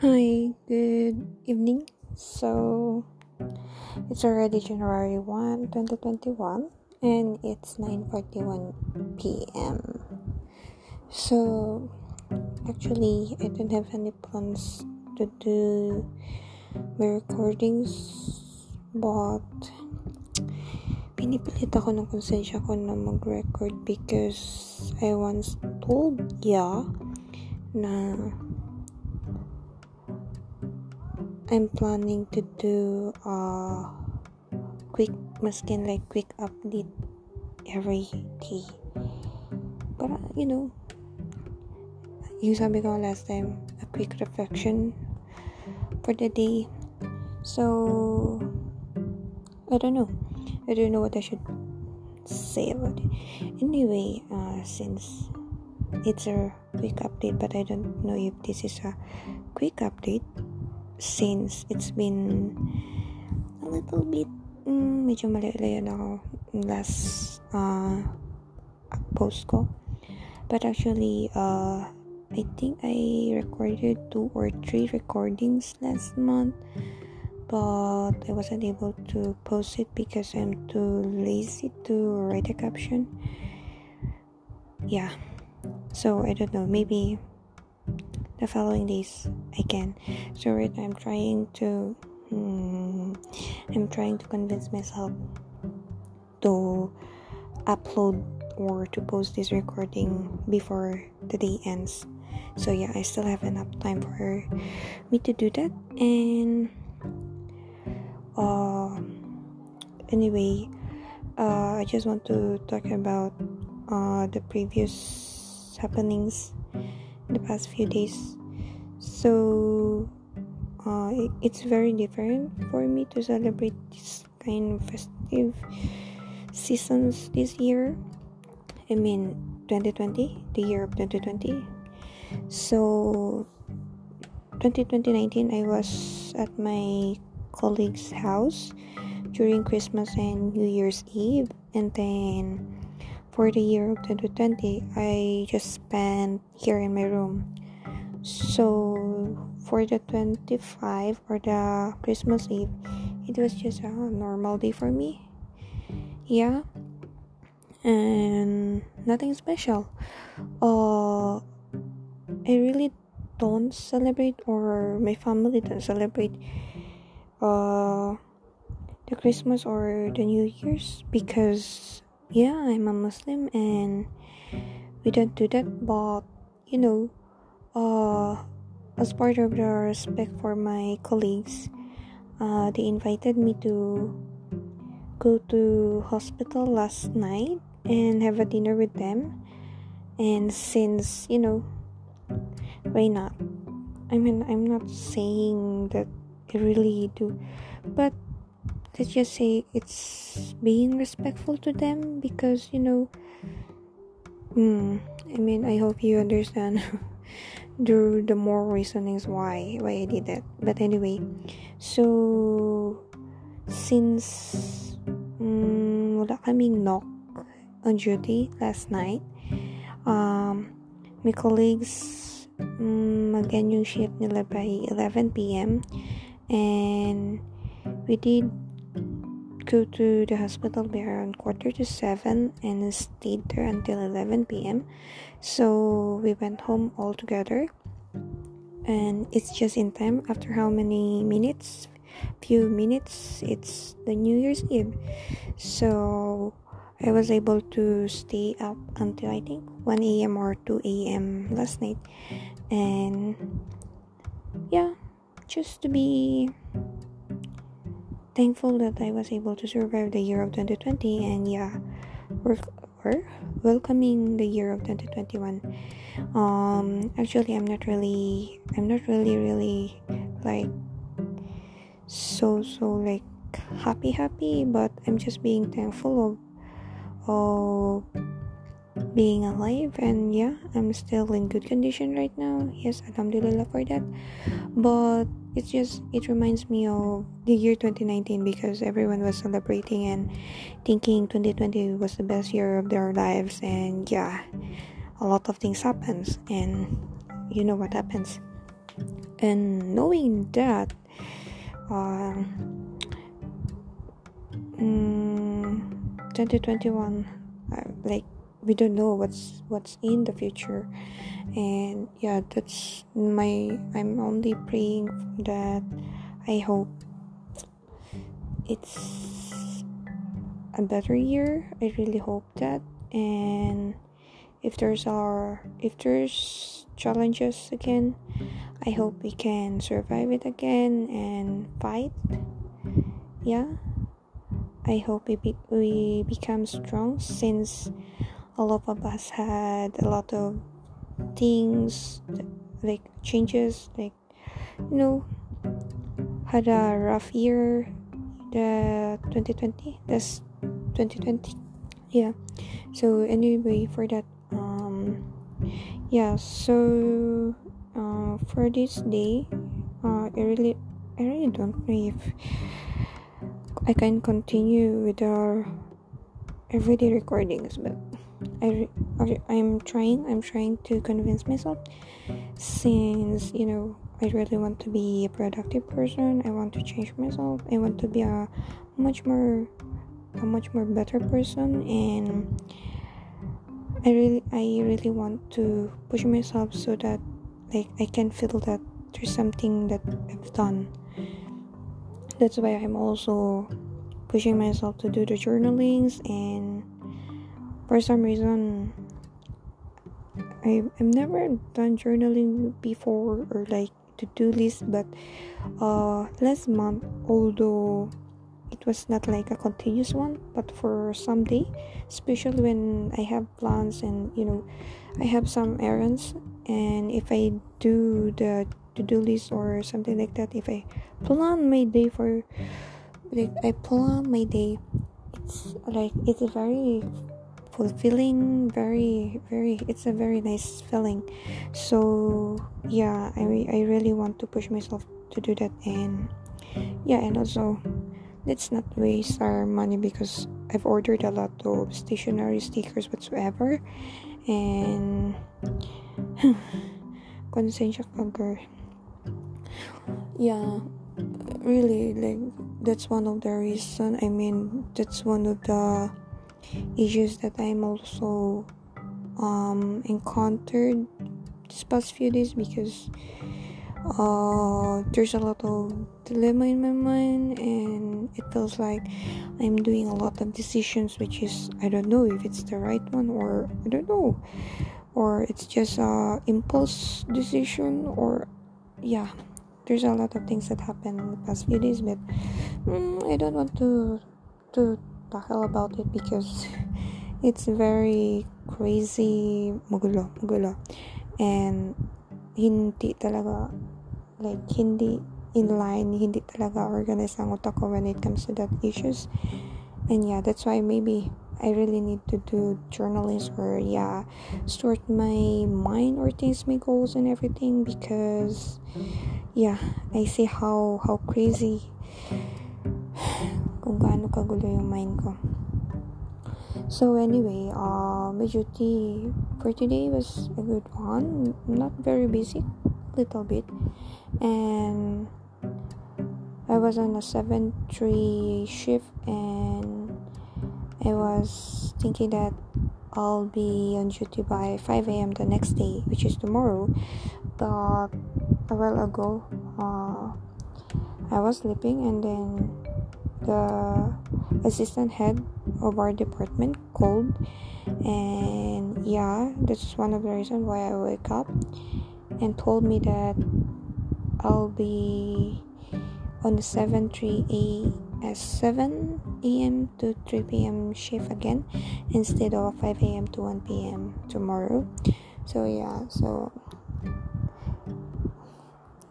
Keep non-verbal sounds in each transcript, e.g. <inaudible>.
Hi, good evening. So, it's already January 1, 2021 and it's 9:41 p.m. So, actually, I don't have any plans to do my recordings but pinipilit ako ng konsensya ko na mag-record because I once told ya na I'm planning to do a quick maskin like quick update every day. But you know, yung sabi ko last time, a quick reflection for the day. So I don't know. I don't know what I should say about it. Anyway, uh, since it's a quick update, but I don't know if this is a quick update since it's been a little bit mm, medyo malayo na ako last uh, post ko. But actually uh, I think I recorded two or three recordings last month but I wasn't able to post it because I'm too lazy to write a caption. Yeah. So I don't know. Maybe the following days I can. So right I'm trying to hmm, I'm trying to convince myself to upload or to post this recording before the day ends. So yeah, I still have enough time for me to do that and uh anyway uh I just want to talk about uh the previous happenings the past few days. So uh, it's very different for me to celebrate this kind of festive seasons this year. I mean 2020 the year of 2020 so 2019 i was at my colleague's house during christmas and new year's eve and then for the year of 2020 i just spent here in my room. So for the 25 or the christmas eve it was just a normal day for me. Yeah. And nothing special. Uh i really don't celebrate or my family don't celebrate uh the christmas or the new year's because yeah, I'm a Muslim and we don't do that, but you know, uh, as part of the respect for my colleagues, uh, they invited me to go to hospital last night and have a dinner with them. And since you know, why not? I mean, I'm not saying that I really do, but let's just say it's being respectful to them because you know hmm, i mean i hope you understand <laughs> the the more reasonings why why i did that but anyway so since um, wala kaming knock on duty last night um my colleagues um, mag-end yung shift nila by 11 p.m. and we did go to the hospital by around quarter to seven and stayed there until 11 p.m. So we went home all together, and it's just in time. After how many minutes? Few minutes. It's the New Year's Eve, so I was able to stay up until I think 1 a.m. or 2 a.m. last night, and yeah, just to be thankful that I was able to survive the year of 2020 and yeah we're, we're welcoming the year of 2021 um actually I'm not really I'm not really really like so so like happy happy but I'm just being thankful of of being alive and yeah i'm still in good condition right now. Yes alhamdulillah for that. But it's just it reminds me of the year 2019 because everyone was celebrating and thinking 2020 was the best year of their lives. And yeah a lot of things happens and you know what happens. And knowing that uh, mm, 2021 uh, like we don't know what's what's in the future. And yeah that's my i'm only praying that i hope it's a better year. I really hope that. And if there's our if there's challenges again i hope we can survive it again and fight. Yeah. I hope we, be, we become strong since all of us had a lot of things like changes like you know had a rough year the 2020 that's 2020 yeah. So anyway for that um yeah so uh for this day uh i really i really don't know if i can continue with our everyday recordings but I, I'm trying I'm trying to convince myself since you know I really want to be a productive person I want to change myself I want to be a much more a much more better person and I really I really want to push myself so that like I can feel that there's something that I've done. That's why I'm also pushing myself to do the journalings and for some reason I, I've never done journaling before or like to do list but uh last month although it was not like a continuous one but for some day especially when i have plans and you know i have some errands and if i do the to-do list or something like that if i plan my day for like i plan my day it's like it's a very fulfilling very very it's a very nice feeling. So yeah i, I really want to push myself to do that and yeah and also let's not waste our money because i've ordered a lot of stationery stickers whatsoever and <sighs> konsensya girl. Yeah really like that's one of the reason i mean that's one of the issues that I'm also um, encountered this past few days because uh, there's a lot of dilemma in my mind and it feels like I'm doing a lot of decisions which is I don't know if it's the right one or I don't know or it's just a impulse decision or yeah there's a lot of things that happened in the past few days but mm, I don't want to to tackle about it because it's very crazy magulo magulo and hindi talaga like hindi in line hindi talaga organized ang utak ko when it comes to that issues. And yeah that's why maybe I really need to do journalism or yeah sort my mind or things my goals and everything because yeah I see how how crazy kung gaano kagulo yung mind ko. So anyway, uh, my duty for today was a good one. Not very busy, little bit, and I was on a seven three shift, and I was thinking that I'll be on duty by 5 a.m. the next day, which is tomorrow. But a while ago, uh, I was sleeping, and then the assistant head of our department called. And yeah this is one of the reasons why i wake up and told me that i'll be on the 7 3 a at 7 a.m to 3 p.m shift again instead of 5 a.m to 1 p.m tomorrow. So yeah so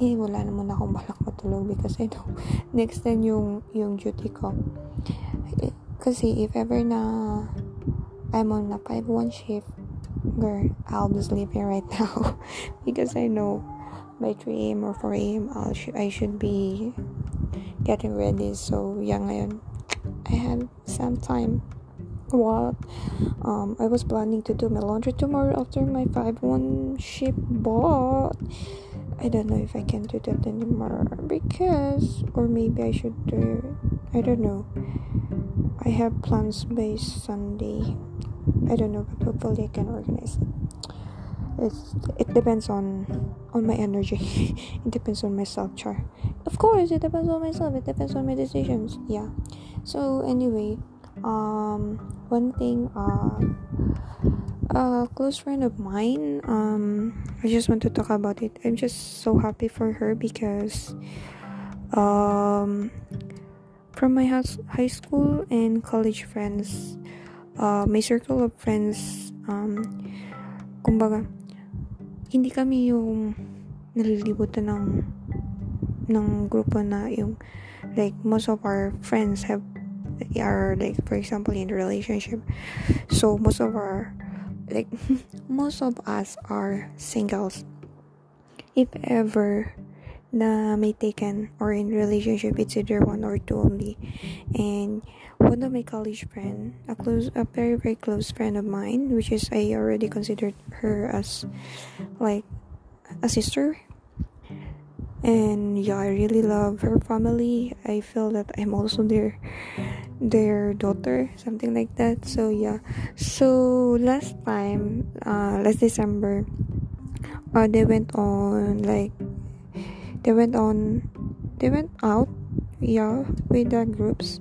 eh wala naman akong balak matulog because I know <laughs> next time yung yung duty ko eh, kasi if ever na I'm on a 5-1 shift girl I'll be sleeping right <laughs> now because I know by 3 a.m. or 4 a.m. I'll sh- I should be getting ready so yeah ngayon I have some time what um I was planning to do my laundry tomorrow after my 5-1 shift but I don't know if I can do that anymore because, or maybe I should do it. I don't know. I have plans by Sunday. I don't know, but hopefully I can organize it. It's, it depends on on my energy. <laughs> it depends on myself, char. Of course, it depends on myself. It depends on my decisions. Yeah. So anyway, um, one thing, uh, a close friend of mine. Um, I just want to talk about it. I'm just so happy for her because, um, from my house, high school and college friends, uh, my circle of friends, um, kumbaga, hindi kami yung nalilibutan ng ng grupo na yung like most of our friends have are like for example in a relationship so most of our like <laughs> most of us are singles. If ever na may taken or in relationship it's either one or two only. And one of my college friend a close a very very close friend of mine which is i already considered her as like a sister. And yeah i really love her family. I feel that i'm also their their daughter something like that. So yeah. So last time uh last december uh they went on like they went on they went out yeah with the groups.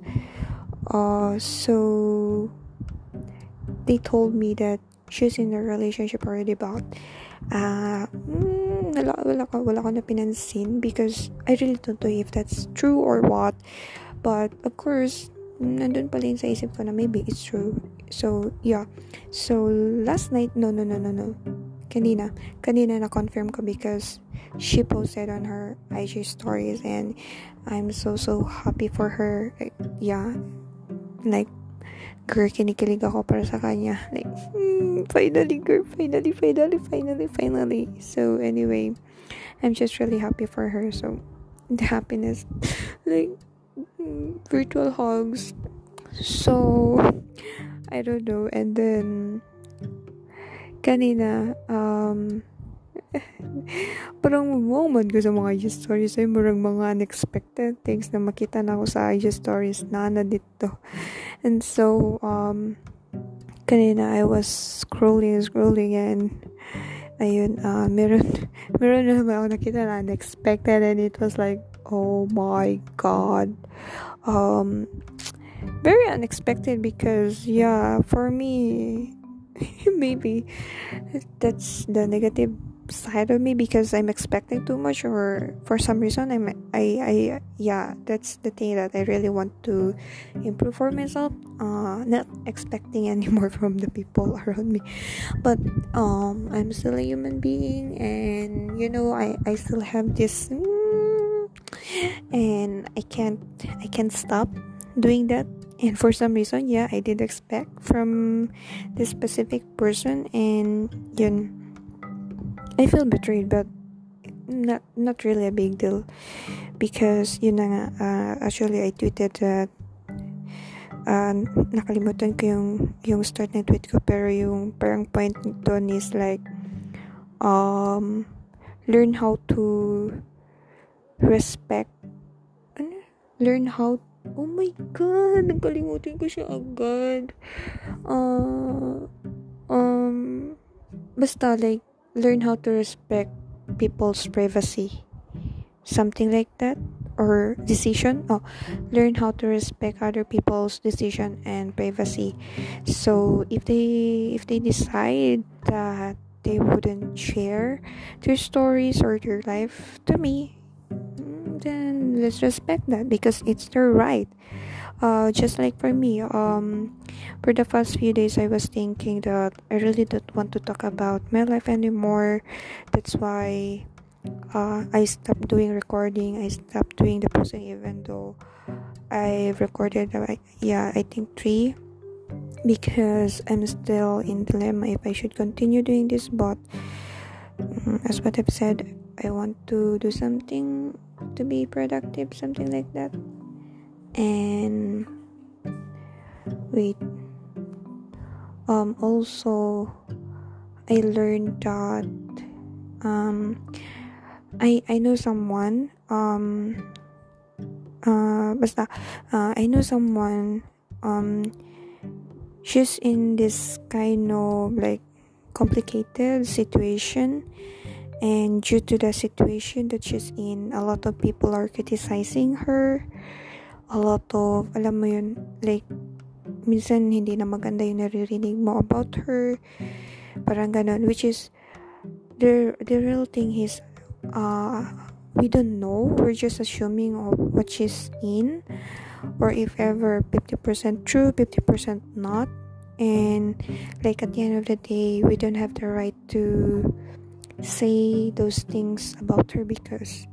Uh so they told me that she's in a relationship already but uh mm, wala, wala, ko, wala ko na pinansin because I really don't know if that's true or what. But of course nandun pala yun sa isip ko na maybe it's true. So yeah. So last night no no no no no. Kanina. Kanina na confirm ko because she posted on her IG stories and I'm so so happy for her. Yeah. Like girl, kinikilig ako para sa kanya. Like, mm, finally, girl, finally, finally, finally, finally. So, anyway, I'm just really happy for her. So, the happiness, <laughs> like, virtual hugs. So, I don't know. And then, kanina, um, <laughs> parang moment ko sa mga stories ay marang mga unexpected things na makita na ako sa IG stories na na dito. And so, um, kanina I was scrolling, scrolling and ayun, uh, meron, <laughs> meron na naman ako nakita na unexpected and it was like, oh my god. Um, very unexpected because, yeah, for me, <laughs> maybe that's the negative side of me because I'm expecting too much or for some reason I'm I I yeah that's the thing that I really want to improve for myself uh not expecting <laughs> anymore from the people around me but um I'm still a human being and you know I I still have this mm, and I can't I can't stop doing that. And for some reason yeah I did expect from this specific person. And yun I feel betrayed, but not not really a big deal. Because yun nga, uh, actually I tweeted that uh, nakalimutan ko yung yung start ng tweet ko. Pero yung parang point doon is like um learn how to respect. Ano? learn how oh my god nagkalimutan ko siya agad. Uh, um basta like learn how to respect people's privacy. Something like that or decision oh learn how to respect other people's decision and privacy. So if they if they decide that they wouldn't share their stories or their life to me then let's respect that because it's their right. Uh, just like for me um for the first few days i was thinking that i really don't want to talk about my life anymore. That's why uh, i stopped doing recording. I stopped doing the posting even though i recorded uh, yeah i think three. Because i'm still in dilemma if i should continue doing this but um, as what i've said i want to do something to be productive something like that. And wait um also i learned that um I I know someone um uh basta uh, I know someone um she's in this kind of like complicated situation and due to the situation that she's in a lot of people are criticizing her. A lot of alam mo yun like minsan hindi na maganda yung naririnig mo about her. Parang ganun which is the the real thing is uh we don't know. We're just assuming of what she's in or if ever 50% true 50% not. And like at the end of the day we don't have the right to say those things about her because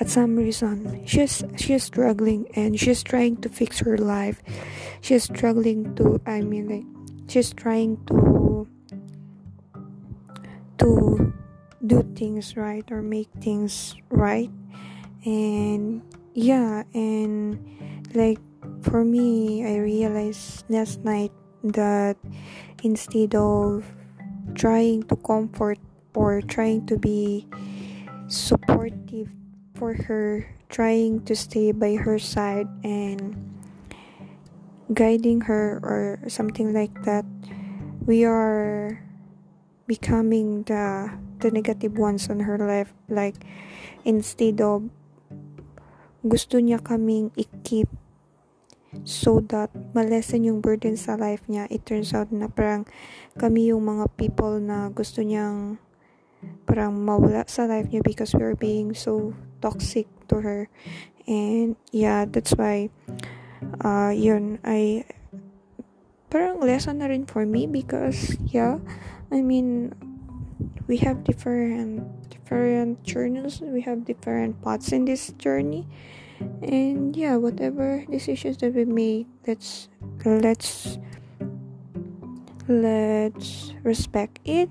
at some reason she's she's struggling and she's trying to fix her life. She's struggling to i mean like she's trying to to do things right or make things right. And yeah and like for me i realized last night that instead of trying to comfort or trying to be supportive for her, trying to stay by her side and guiding her or something like that, we are becoming the the negative ones on her life. Like instead of gusto niya kaming i-keep so that malesen yung burden sa life niya it turns out na parang kami yung mga people na gusto niyang parang mawala sa life niya because we are being so toxic to her. And yeah that's why uh yun I parang lesson na rin for me because yeah I mean we have different different journeys we have different paths in this journey. And yeah whatever decisions that we make let's let's let's respect it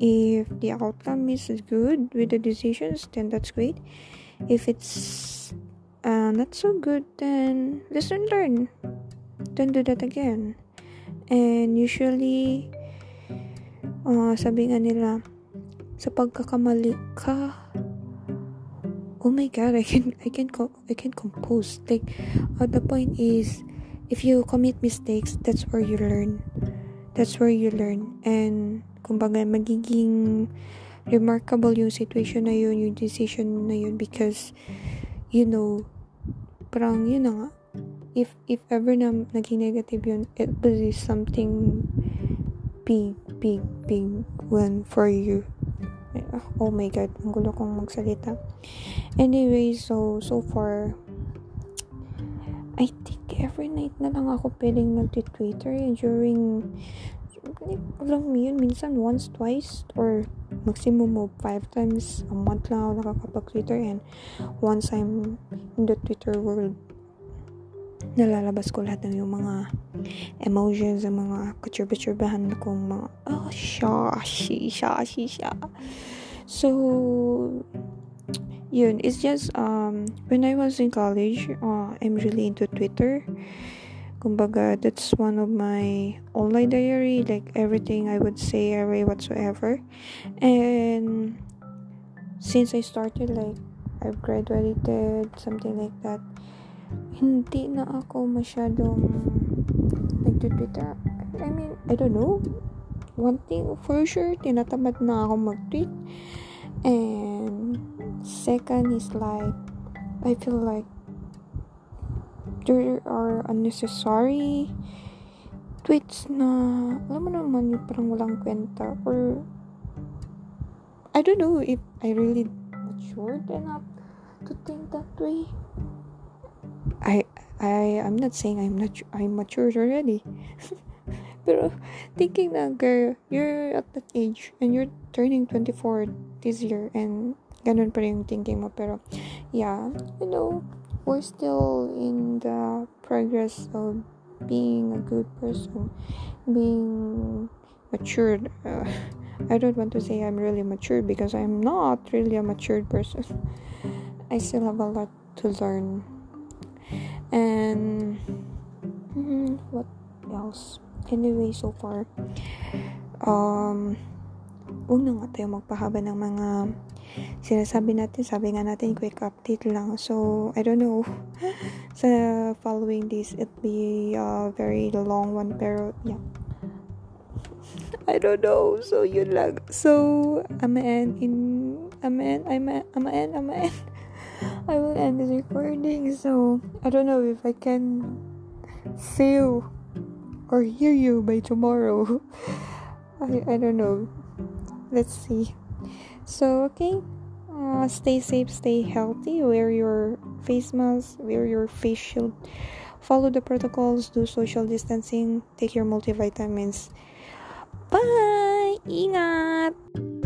if the outcome is good with the decisions then that's great. If it's uh, not so good then listen learn don't do that again. And usually uh, sabi nga nila sa pagkakamali ka oh my god i can i can i can compose. Like uh, the point is if you commit mistakes that's where you learn. That's where you learn. And kumbaga magiging remarkable yung situation na yun, yung decision na yun because you know parang yun na nga. If if ever na naging negative yun it was something big big big one for you. Oh my god ang gulo kong magsalita. Anyway so so far I think every night na lang ako pwedeng nagti-Twitter eh, during alam mo yun, minsan once, twice, or maximum of five times a month lang ako nakakapag-Twitter and once I'm in the Twitter world, nalalabas ko lahat ng yung mga emojis, ang mga kutsurba-tsurbahan kong mga, oh, siya, she, siya. So, yun, it's just, um, when I was in college, uh, I'm really into Twitter. Kumbaga, that's one of my online diary, like everything I would say, every whatsoever. And since I started, like, I've graduated, something like that, hindi na ako masyadong nagtutwitter. I mean, I don't know. One thing for sure, tinatamad na ako mag-tweet. And second is like, I feel like there are unnecessary tweets na alam mo naman yung parang walang kwenta or I don't know if I really matured enough to think that way. I I I'm not saying I'm not I'm matured already. <laughs> Pero thinking na girl you're at that age and you're turning 24 this year and ganun pa rin yung thinking mo. Pero yeah you know we're still in the progress of being a good person, being matured. Uh, <laughs> I don't want to say I'm really mature because I'm not really a matured person. <laughs> I still have a lot to learn. And mm, what else? Anyway, so far, um, huwag na nga tayo magpahaba ng mga sinasabi natin, sabi nga natin, quick update lang. So, I don't know. <laughs> sa following this, it be a very long one. Pero, yeah. I don't know. So, yun lang. So, I'm end in, I'm end, I'm end, I'm end, I'm <laughs> end. I will end this recording. So, I don't know if I can see you or hear you by tomorrow. <laughs> I, I don't know. Let's see. So, okay. Uh, stay safe, stay healthy, wear your face mask, wear your face shield, follow the protocols, do social distancing, take your multivitamins. Bye! Ingat!